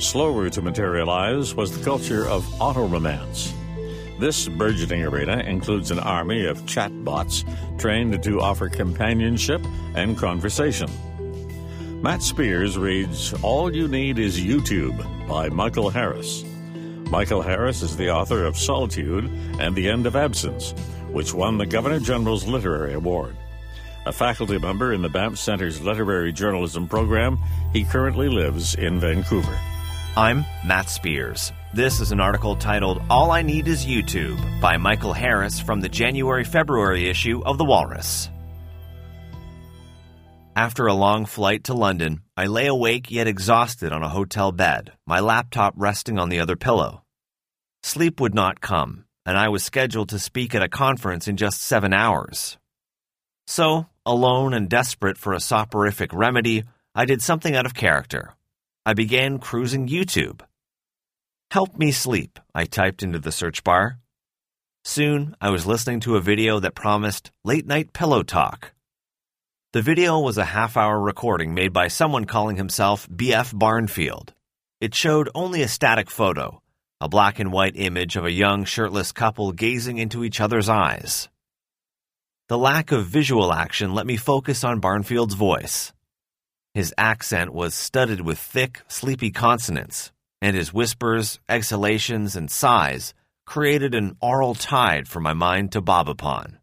Slower to materialize was the culture of auto-romance. This burgeoning arena includes an army of chatbots trained to offer companionship and conversation. Matt Spears reads All You Need is YouTube by Michael Harris. Michael Harris is the author of Solitude and the End of Absence, which won the Governor General's Literary Award. A faculty member in the Banff Center's literary journalism program, he currently lives in Vancouver. I'm Matt Spears. This is an article titled All I Need Is YouTube by Michael Harris from the January February issue of The Walrus. After a long flight to London, I lay awake yet exhausted on a hotel bed, my laptop resting on the other pillow. Sleep would not come, and I was scheduled to speak at a conference in just seven hours. So, alone and desperate for a soporific remedy, I did something out of character. I began cruising YouTube. Help me sleep, I typed into the search bar. Soon, I was listening to a video that promised late night pillow talk. The video was a half hour recording made by someone calling himself BF Barnfield. It showed only a static photo, a black and white image of a young shirtless couple gazing into each other's eyes. The lack of visual action let me focus on Barnfield's voice. His accent was studded with thick, sleepy consonants, and his whispers, exhalations, and sighs created an aural tide for my mind to bob upon.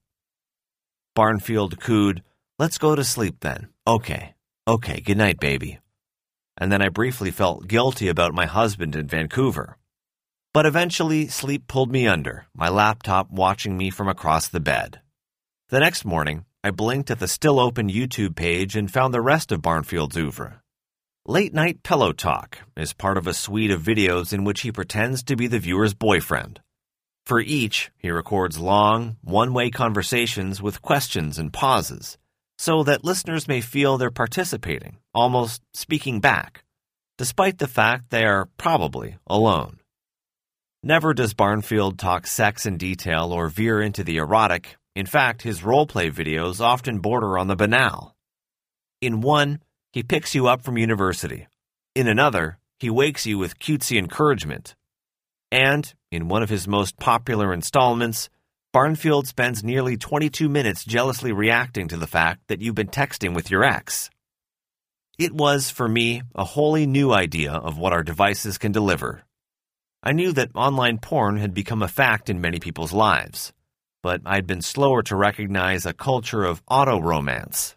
Barnfield cooed, Let's go to sleep then. Okay. Okay, good night, baby. And then I briefly felt guilty about my husband in Vancouver. But eventually, sleep pulled me under, my laptop watching me from across the bed. The next morning, I blinked at the still open YouTube page and found the rest of Barnfield's oeuvre. Late Night Pillow Talk is part of a suite of videos in which he pretends to be the viewer's boyfriend. For each, he records long, one way conversations with questions and pauses, so that listeners may feel they're participating, almost speaking back, despite the fact they are probably alone. Never does Barnfield talk sex in detail or veer into the erotic, in fact, his roleplay videos often border on the banal. In one, he picks you up from university. In another, he wakes you with cutesy encouragement. And, in one of his most popular installments, Barnfield spends nearly 22 minutes jealously reacting to the fact that you've been texting with your ex. It was, for me, a wholly new idea of what our devices can deliver. I knew that online porn had become a fact in many people's lives but I'd been slower to recognize a culture of auto romance.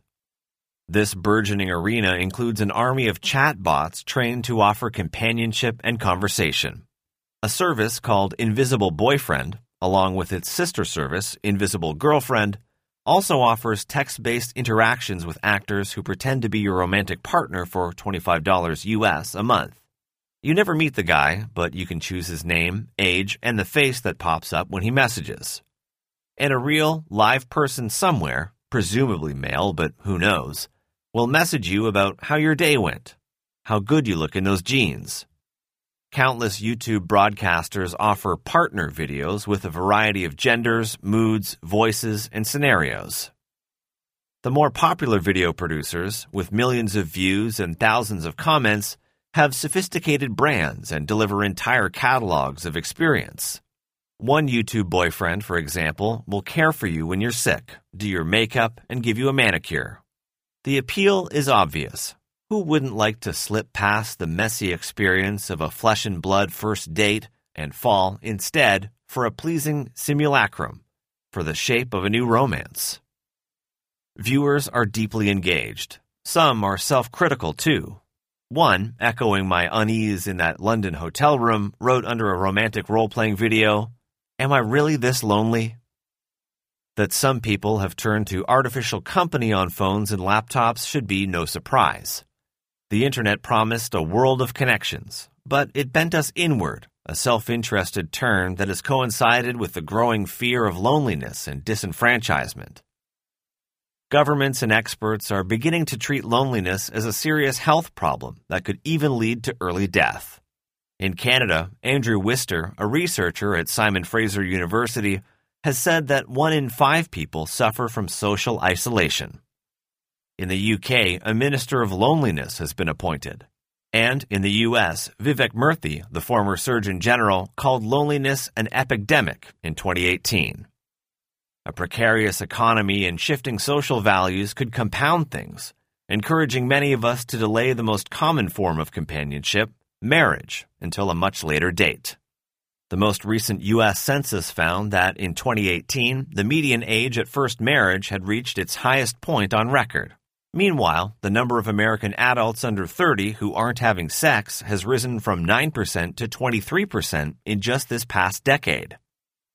This burgeoning arena includes an army of chatbots trained to offer companionship and conversation. A service called Invisible Boyfriend, along with its sister service, Invisible Girlfriend, also offers text based interactions with actors who pretend to be your romantic partner for $25 US a month. You never meet the guy, but you can choose his name, age, and the face that pops up when he messages and a real, live person somewhere, presumably male, but who knows, will message you about how your day went, how good you look in those jeans. Countless YouTube broadcasters offer partner videos with a variety of genders, moods, voices, and scenarios. The more popular video producers, with millions of views and thousands of comments, have sophisticated brands and deliver entire catalogs of experience. One YouTube boyfriend, for example, will care for you when you're sick, do your makeup, and give you a manicure. The appeal is obvious. Who wouldn't like to slip past the messy experience of a flesh and blood first date and fall, instead, for a pleasing simulacrum, for the shape of a new romance? Viewers are deeply engaged. Some are self critical, too. One, echoing my unease in that London hotel room, wrote under a romantic role playing video Am I really this lonely? That some people have turned to artificial company on phones and laptops should be no surprise. The internet promised a world of connections, but it bent us inward, a self interested turn that has coincided with the growing fear of loneliness and disenfranchisement. Governments and experts are beginning to treat loneliness as a serious health problem that could even lead to early death. In Canada, Andrew Wister, a researcher at Simon Fraser University, has said that one in five people suffer from social isolation. In the UK, a minister of loneliness has been appointed. And in the US, Vivek Murthy, the former Surgeon General, called loneliness an epidemic in 2018. A precarious economy and shifting social values could compound things, encouraging many of us to delay the most common form of companionship, marriage, until a much later date. The most recent U.S. Census found that in 2018, the median age at first marriage had reached its highest point on record. Meanwhile, the number of American adults under 30 who aren't having sex has risen from 9% to 23% in just this past decade.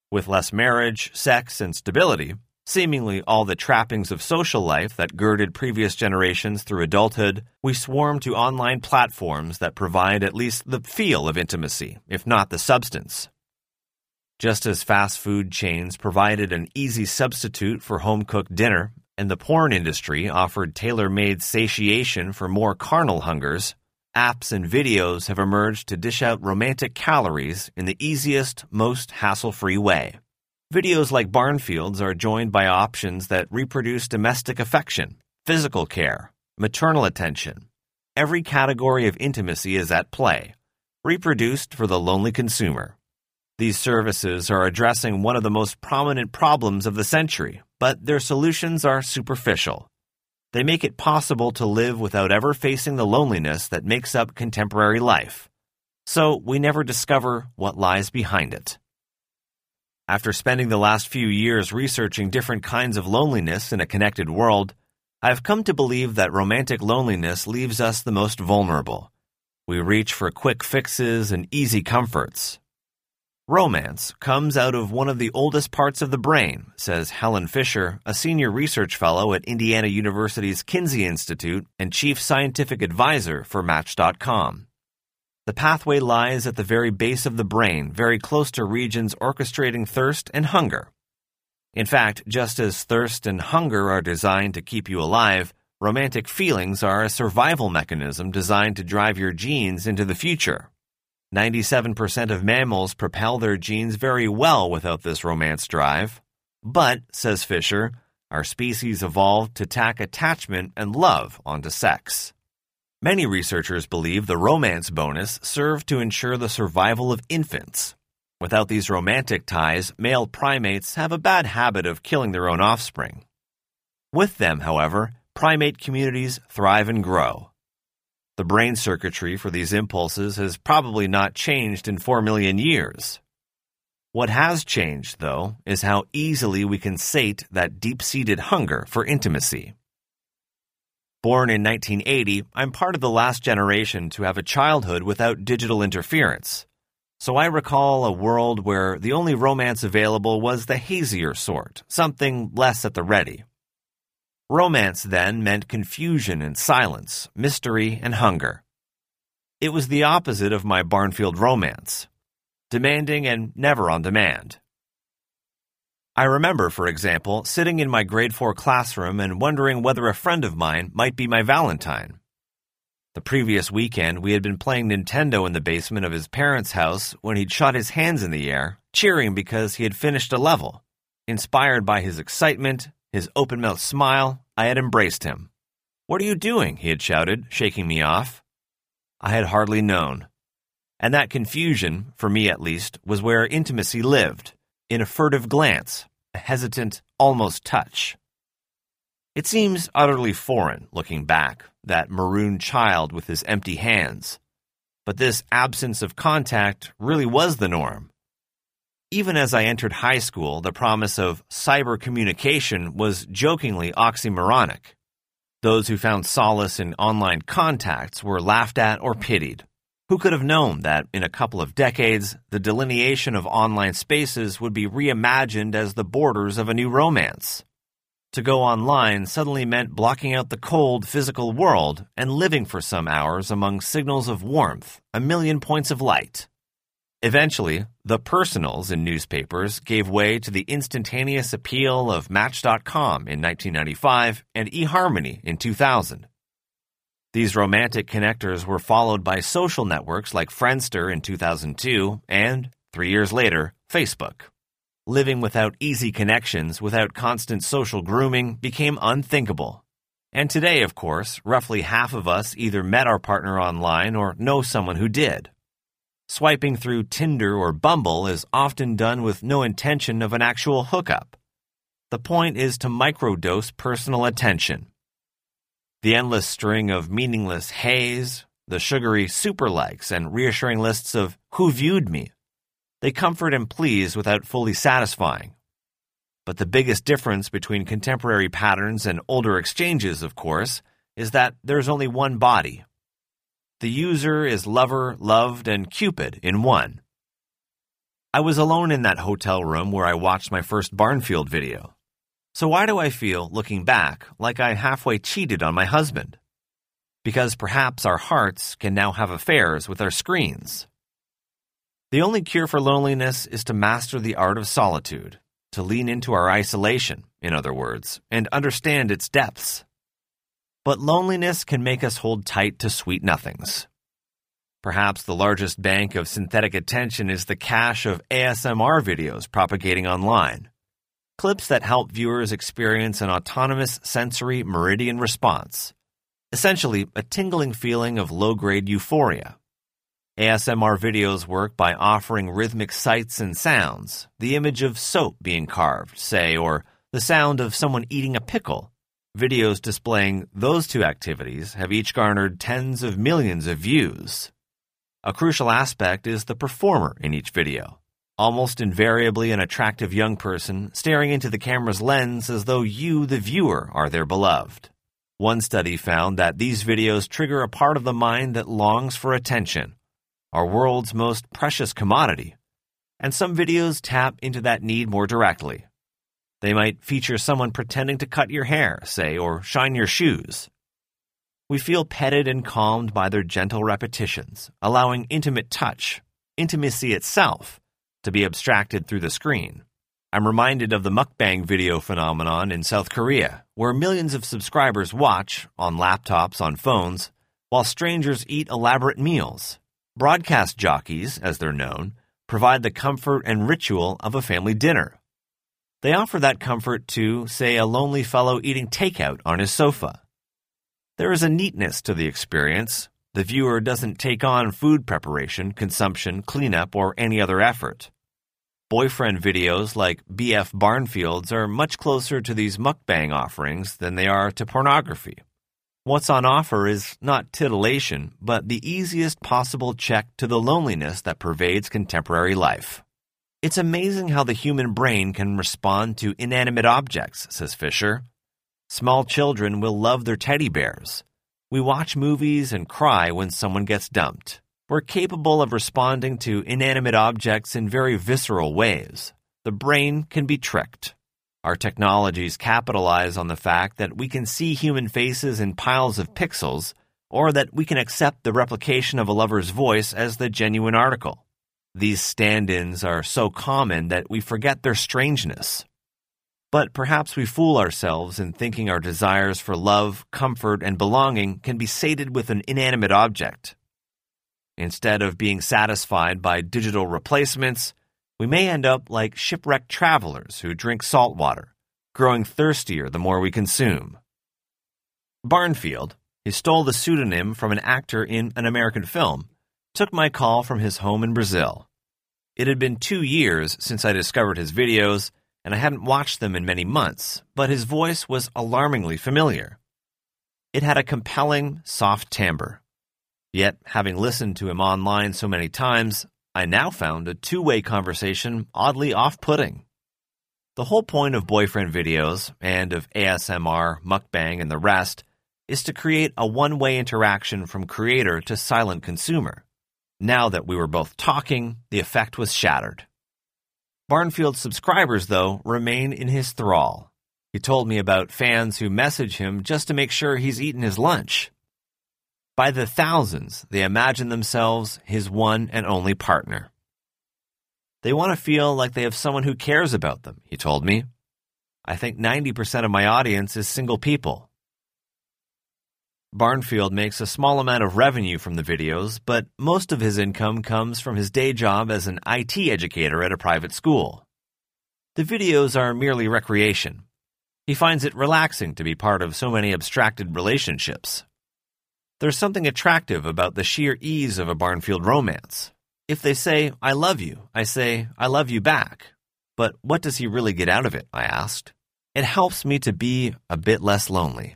With less marriage, sex, and stability, seemingly all the trappings of social life that girded previous generations through adulthood, we swarm to online platforms that provide at least the feel of intimacy, if not the substance. Just as fast food chains provided an easy substitute for home cooked dinner, and the porn industry offered tailor made satiation for more carnal hungers, apps and videos have emerged to dish out romantic calories in the easiest, most hassle free way. Videos like Barnfields are joined by options that reproduce domestic affection, physical care, maternal attention. Every category of intimacy is at play, reproduced for the lonely consumer. These services are addressing one of the most prominent problems of the century, but their solutions are superficial. They make it possible to live without ever facing the loneliness that makes up contemporary life. So we never discover what lies behind it. After spending the last few years researching different kinds of loneliness in a connected world, I've come to believe that romantic loneliness leaves us the most vulnerable. We reach for quick fixes and easy comforts, Romance comes out of one of the oldest parts of the brain, says Helen Fisher, a senior research fellow at Indiana University's Kinsey Institute and chief scientific advisor for Match.com. The pathway lies at the very base of the brain, very close to regions orchestrating thirst and hunger. In fact, just as thirst and hunger are designed to keep you alive, romantic feelings are a survival mechanism designed to drive your genes into the future. 97% of mammals propel their genes very well without this romance drive. But, says Fisher, our species evolved to tack attachment and love onto sex. Many researchers believe the romance bonus served to ensure the survival of infants. Without these romantic ties, male primates have a bad habit of killing their own offspring. With them, however, primate communities thrive and grow. The brain circuitry for these impulses has probably not changed in 4 million years. What has changed, though, is how easily we can sate that deep seated hunger for intimacy. Born in 1980, I'm part of the last generation to have a childhood without digital interference. So I recall a world where the only romance available was the hazier sort, something less at the ready. Romance then meant confusion and silence, mystery and hunger. It was the opposite of my Barnfield romance demanding and never on demand. I remember, for example, sitting in my grade 4 classroom and wondering whether a friend of mine might be my Valentine. The previous weekend, we had been playing Nintendo in the basement of his parents' house when he'd shot his hands in the air, cheering because he had finished a level. Inspired by his excitement, his open mouthed smile, I had embraced him. What are you doing? he had shouted, shaking me off. I had hardly known. And that confusion, for me at least, was where intimacy lived in a furtive glance, a hesitant, almost touch. It seems utterly foreign, looking back, that maroon child with his empty hands. But this absence of contact really was the norm. Even as I entered high school, the promise of cyber communication was jokingly oxymoronic. Those who found solace in online contacts were laughed at or pitied. Who could have known that in a couple of decades, the delineation of online spaces would be reimagined as the borders of a new romance? To go online suddenly meant blocking out the cold physical world and living for some hours among signals of warmth, a million points of light. Eventually, the personals in newspapers gave way to the instantaneous appeal of Match.com in 1995 and eHarmony in 2000. These romantic connectors were followed by social networks like Friendster in 2002 and, three years later, Facebook. Living without easy connections, without constant social grooming, became unthinkable. And today, of course, roughly half of us either met our partner online or know someone who did. Swiping through Tinder or Bumble is often done with no intention of an actual hookup. The point is to microdose personal attention. The endless string of meaningless haze, the sugary super likes, and reassuring lists of who viewed me. They comfort and please without fully satisfying. But the biggest difference between contemporary patterns and older exchanges, of course, is that there's only one body, the user is lover, loved, and Cupid in one. I was alone in that hotel room where I watched my first Barnfield video. So why do I feel, looking back, like I halfway cheated on my husband? Because perhaps our hearts can now have affairs with our screens. The only cure for loneliness is to master the art of solitude, to lean into our isolation, in other words, and understand its depths. But loneliness can make us hold tight to sweet nothings. Perhaps the largest bank of synthetic attention is the cache of ASMR videos propagating online. Clips that help viewers experience an autonomous sensory meridian response. Essentially, a tingling feeling of low grade euphoria. ASMR videos work by offering rhythmic sights and sounds, the image of soap being carved, say, or the sound of someone eating a pickle Videos displaying those two activities have each garnered tens of millions of views. A crucial aspect is the performer in each video, almost invariably an attractive young person staring into the camera's lens as though you, the viewer, are their beloved. One study found that these videos trigger a part of the mind that longs for attention, our world's most precious commodity, and some videos tap into that need more directly. They might feature someone pretending to cut your hair, say, or shine your shoes. We feel petted and calmed by their gentle repetitions, allowing intimate touch, intimacy itself, to be abstracted through the screen. I'm reminded of the mukbang video phenomenon in South Korea, where millions of subscribers watch, on laptops, on phones, while strangers eat elaborate meals. Broadcast jockeys, as they're known, provide the comfort and ritual of a family dinner. They offer that comfort to, say, a lonely fellow eating takeout on his sofa. There is a neatness to the experience. The viewer doesn't take on food preparation, consumption, cleanup, or any other effort. Boyfriend videos like BF Barnfield's are much closer to these mukbang offerings than they are to pornography. What's on offer is not titillation, but the easiest possible check to the loneliness that pervades contemporary life. It's amazing how the human brain can respond to inanimate objects, says Fisher. Small children will love their teddy bears. We watch movies and cry when someone gets dumped. We're capable of responding to inanimate objects in very visceral ways. The brain can be tricked. Our technologies capitalize on the fact that we can see human faces in piles of pixels, or that we can accept the replication of a lover's voice as the genuine article. These stand ins are so common that we forget their strangeness. But perhaps we fool ourselves in thinking our desires for love, comfort, and belonging can be sated with an inanimate object. Instead of being satisfied by digital replacements, we may end up like shipwrecked travelers who drink salt water, growing thirstier the more we consume. Barnfield, he stole the pseudonym from an actor in an American film, took my call from his home in Brazil. It had been two years since I discovered his videos, and I hadn't watched them in many months, but his voice was alarmingly familiar. It had a compelling, soft timbre. Yet, having listened to him online so many times, I now found a two way conversation oddly off putting. The whole point of boyfriend videos, and of ASMR, mukbang, and the rest, is to create a one way interaction from creator to silent consumer. Now that we were both talking, the effect was shattered. Barnfield's subscribers, though, remain in his thrall. He told me about fans who message him just to make sure he's eaten his lunch. By the thousands, they imagine themselves his one and only partner. They want to feel like they have someone who cares about them, he told me. I think 90% of my audience is single people. Barnfield makes a small amount of revenue from the videos, but most of his income comes from his day job as an IT educator at a private school. The videos are merely recreation. He finds it relaxing to be part of so many abstracted relationships. There's something attractive about the sheer ease of a Barnfield romance. If they say, I love you, I say, I love you back. But what does he really get out of it? I asked. It helps me to be a bit less lonely.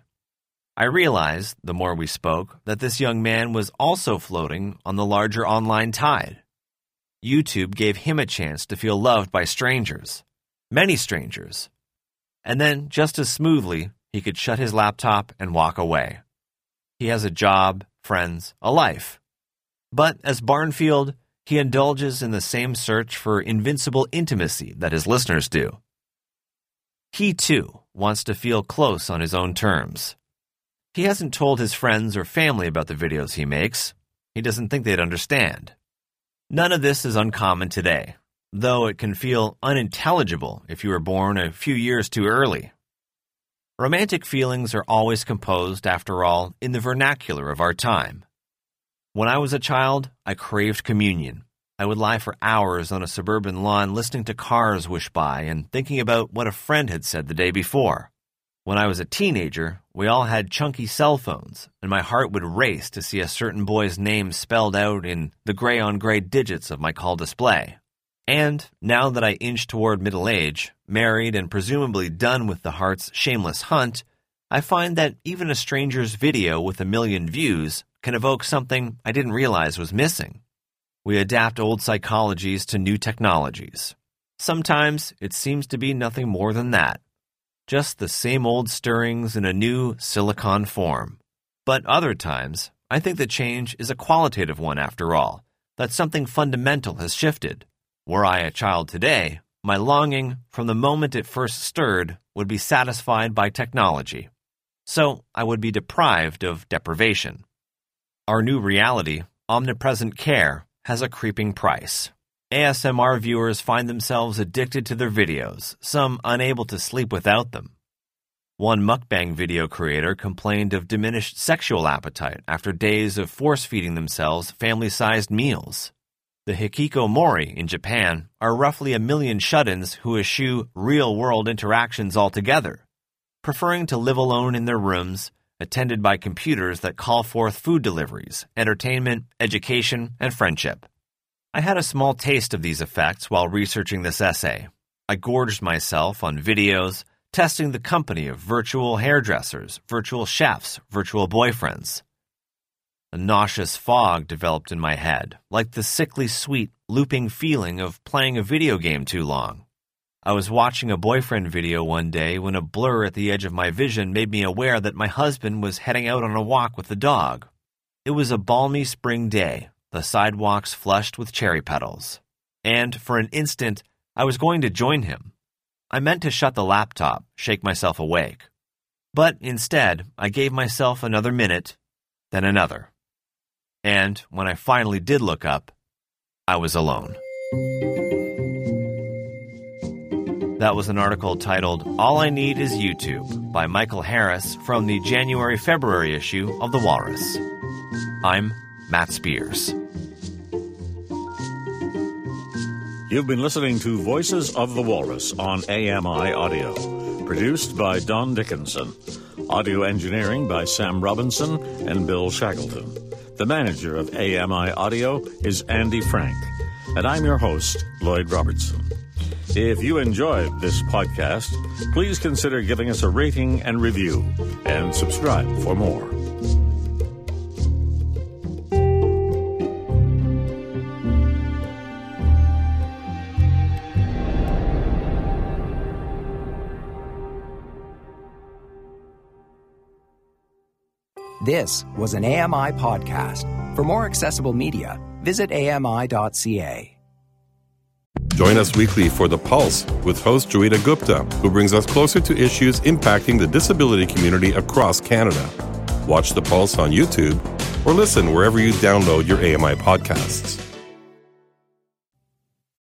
I realized, the more we spoke, that this young man was also floating on the larger online tide. YouTube gave him a chance to feel loved by strangers, many strangers. And then, just as smoothly, he could shut his laptop and walk away. He has a job, friends, a life. But as Barnfield, he indulges in the same search for invincible intimacy that his listeners do. He, too, wants to feel close on his own terms. He hasn't told his friends or family about the videos he makes. He doesn't think they'd understand. None of this is uncommon today, though it can feel unintelligible if you were born a few years too early. Romantic feelings are always composed, after all, in the vernacular of our time. When I was a child, I craved communion. I would lie for hours on a suburban lawn listening to cars wish by and thinking about what a friend had said the day before. When I was a teenager, we all had chunky cell phones, and my heart would race to see a certain boy's name spelled out in the gray on gray digits of my call display. And now that I inch toward middle age, married and presumably done with the heart's shameless hunt, I find that even a stranger's video with a million views can evoke something I didn't realize was missing. We adapt old psychologies to new technologies. Sometimes it seems to be nothing more than that just the same old stirrings in a new silicon form. But other times, I think the change is a qualitative one after all, that something fundamental has shifted. Were I a child today, my longing, from the moment it first stirred, would be satisfied by technology. So I would be deprived of deprivation. Our new reality, omnipresent care, has a creeping price. ASMR viewers find themselves addicted to their videos, some unable to sleep without them. One mukbang video creator complained of diminished sexual appetite after days of force feeding themselves family sized meals. The hikikomori in Japan are roughly a million shut ins who eschew real world interactions altogether, preferring to live alone in their rooms, attended by computers that call forth food deliveries, entertainment, education, and friendship. I had a small taste of these effects while researching this essay. I gorged myself on videos testing the company of virtual hairdressers, virtual chefs, virtual boyfriends. A nauseous fog developed in my head, like the sickly sweet, looping feeling of playing a video game too long. I was watching a boyfriend video one day when a blur at the edge of my vision made me aware that my husband was heading out on a walk with the dog. It was a balmy spring day, the sidewalks flushed with cherry petals. And for an instant, I was going to join him. I meant to shut the laptop, shake myself awake. But instead, I gave myself another minute, then another. And when I finally did look up, I was alone. That was an article titled All I Need Is YouTube by Michael Harris from the January February issue of The Walrus. I'm Matt Spears. You've been listening to Voices of the Walrus on AMI Audio, produced by Don Dickinson. Audio engineering by Sam Robinson and Bill Shackleton. The manager of AMI Audio is Andy Frank, and I'm your host, Lloyd Robertson. If you enjoyed this podcast, please consider giving us a rating and review, and subscribe for more. This was an AMI podcast. For more accessible media, visit AMI.ca. Join us weekly for The Pulse with host Joeita Gupta, who brings us closer to issues impacting the disability community across Canada. Watch The Pulse on YouTube or listen wherever you download your AMI podcasts.